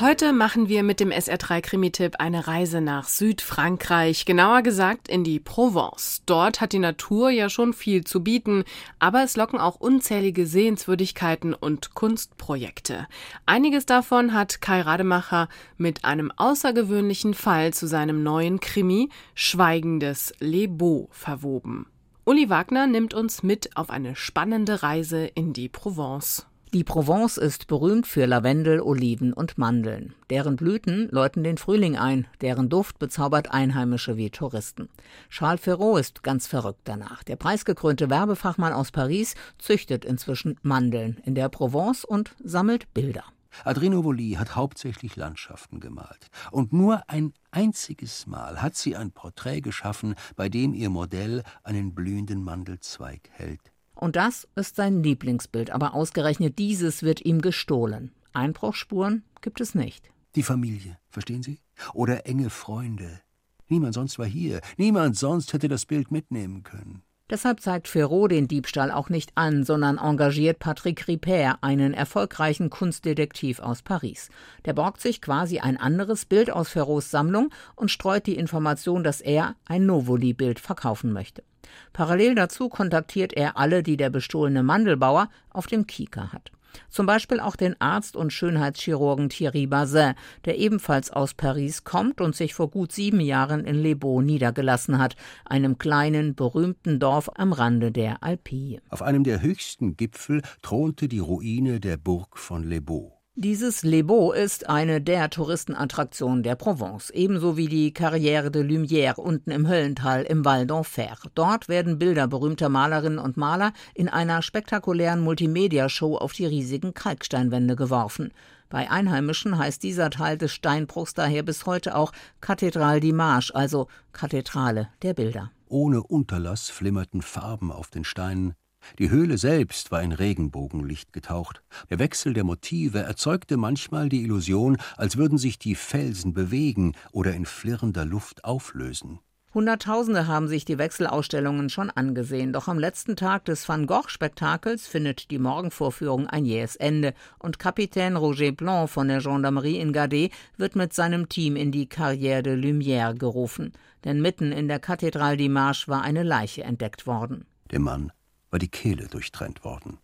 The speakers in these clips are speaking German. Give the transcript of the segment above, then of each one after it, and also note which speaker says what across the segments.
Speaker 1: Heute machen wir mit dem SR3 Krimi-Tipp eine Reise nach Südfrankreich, genauer gesagt in die Provence. Dort hat die Natur ja schon viel zu bieten, aber es locken auch unzählige Sehenswürdigkeiten und Kunstprojekte. Einiges davon hat Kai Rademacher mit einem außergewöhnlichen Fall zu seinem neuen Krimi Schweigendes Les Beaux verwoben. Uli Wagner nimmt uns mit auf eine spannende Reise in die Provence.
Speaker 2: Die Provence ist berühmt für Lavendel, Oliven und Mandeln. Deren Blüten läuten den Frühling ein, deren Duft bezaubert Einheimische wie Touristen. Charles Ferraud ist ganz verrückt danach. Der preisgekrönte Werbefachmann aus Paris züchtet inzwischen Mandeln in der Provence und sammelt Bilder.
Speaker 3: Adreno Volli hat hauptsächlich Landschaften gemalt. Und nur ein einziges Mal hat sie ein Porträt geschaffen, bei dem ihr Modell einen blühenden Mandelzweig hält.
Speaker 2: Und das ist sein Lieblingsbild, aber ausgerechnet dieses wird ihm gestohlen. Einbruchsspuren gibt es nicht.
Speaker 3: Die Familie, verstehen Sie? Oder enge Freunde. Niemand sonst war hier. Niemand sonst hätte das Bild mitnehmen können.
Speaker 2: Deshalb zeigt Ferraud den Diebstahl auch nicht an, sondern engagiert Patrick Ripper, einen erfolgreichen Kunstdetektiv aus Paris. Der borgt sich quasi ein anderes Bild aus Ferrauds Sammlung und streut die Information, dass er ein Novoli-Bild verkaufen möchte. Parallel dazu kontaktiert er alle, die der bestohlene Mandelbauer auf dem Kieker hat. Zum Beispiel auch den Arzt und Schönheitschirurgen Thierry Bazin, der ebenfalls aus Paris kommt und sich vor gut sieben Jahren in Les Beaux niedergelassen hat, einem kleinen, berühmten Dorf am Rande der Alpille.
Speaker 3: Auf einem der höchsten Gipfel thronte die Ruine der Burg von Les Beaux.
Speaker 2: Dieses Les Beaux ist eine der Touristenattraktionen der Provence, ebenso wie die Carrière de Lumière unten im Höllental im Val d'Enfer. Dort werden Bilder berühmter Malerinnen und Maler in einer spektakulären Multimedia-Show auf die riesigen Kalksteinwände geworfen. Bei Einheimischen heißt dieser Teil des Steinbruchs daher bis heute auch Cathédrale d'Image, also Kathedrale der Bilder.
Speaker 3: Ohne Unterlass flimmerten Farben auf den Steinen, die Höhle selbst war in Regenbogenlicht getaucht. Der Wechsel der Motive erzeugte manchmal die Illusion, als würden sich die Felsen bewegen oder in flirrender Luft auflösen.
Speaker 2: Hunderttausende haben sich die Wechselausstellungen schon angesehen, doch am letzten Tag des Van Gogh-Spektakels findet die Morgenvorführung ein jähes Ende und Kapitän Roger Blanc von der Gendarmerie in Gade wird mit seinem Team in die Carrière de Lumière gerufen, denn mitten in der Cathédrale d'Image war eine Leiche entdeckt worden.
Speaker 3: Der Mann war die Kehle durchtrennt worden.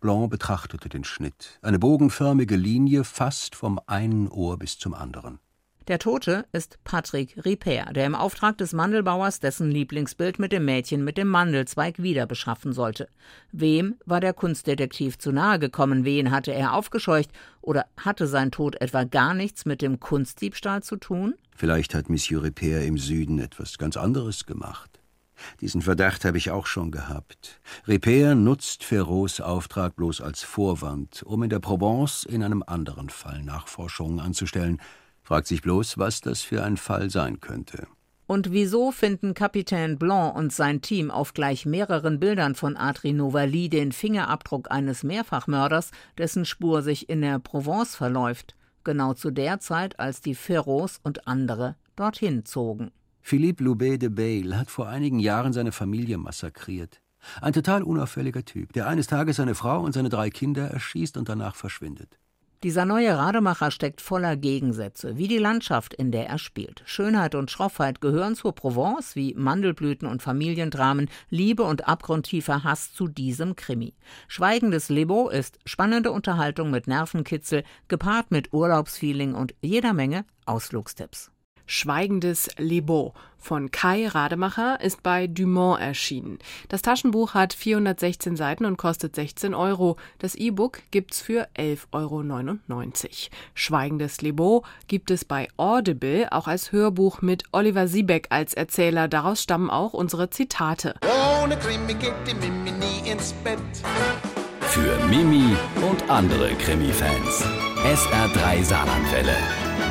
Speaker 3: Blanc betrachtete den Schnitt, eine bogenförmige Linie fast vom einen Ohr bis zum anderen.
Speaker 2: Der Tote ist Patrick Ripper, der im Auftrag des Mandelbauers dessen Lieblingsbild mit dem Mädchen mit dem Mandelzweig wieder beschaffen sollte. Wem war der Kunstdetektiv zu nahe gekommen? Wen hatte er aufgescheucht? Oder hatte sein Tod etwa gar nichts mit dem Kunstdiebstahl zu tun?
Speaker 3: Vielleicht hat Monsieur Ripper im Süden etwas ganz anderes gemacht. Diesen Verdacht habe ich auch schon gehabt. Ripper nutzt Ferrots Auftrag bloß als Vorwand, um in der Provence in einem anderen Fall Nachforschungen anzustellen. Fragt sich bloß, was das für ein Fall sein könnte.
Speaker 2: Und wieso finden Kapitän Blanc und sein Team auf gleich mehreren Bildern von Adri Novali den Fingerabdruck eines Mehrfachmörders, dessen Spur sich in der Provence verläuft? Genau zu der Zeit, als die Ferros und andere dorthin zogen.
Speaker 3: Philippe Loubet de Bayle hat vor einigen Jahren seine Familie massakriert. Ein total unauffälliger Typ, der eines Tages seine Frau und seine drei Kinder erschießt und danach verschwindet.
Speaker 2: Dieser neue Rademacher steckt voller Gegensätze, wie die Landschaft, in der er spielt. Schönheit und Schroffheit gehören zur Provence, wie Mandelblüten und Familiendramen, Liebe und abgrundtiefer Hass zu diesem Krimi. Schweigendes Lebo ist spannende Unterhaltung mit Nervenkitzel, gepaart mit Urlaubsfeeling und jeder Menge Ausflugstipps.
Speaker 1: Schweigendes Lebo von Kai Rademacher ist bei Dumont erschienen. Das Taschenbuch hat 416 Seiten und kostet 16 Euro. Das E-Book gibt's für 11,99 Euro. Schweigendes Lebo gibt es bei Audible auch als Hörbuch mit Oliver Siebeck als Erzähler. Daraus stammen auch unsere Zitate.
Speaker 4: Ohne Krimi geht die Mimi nie ins Bett. Für Mimi und andere Krimi-Fans. SR3 Saarlandwelle.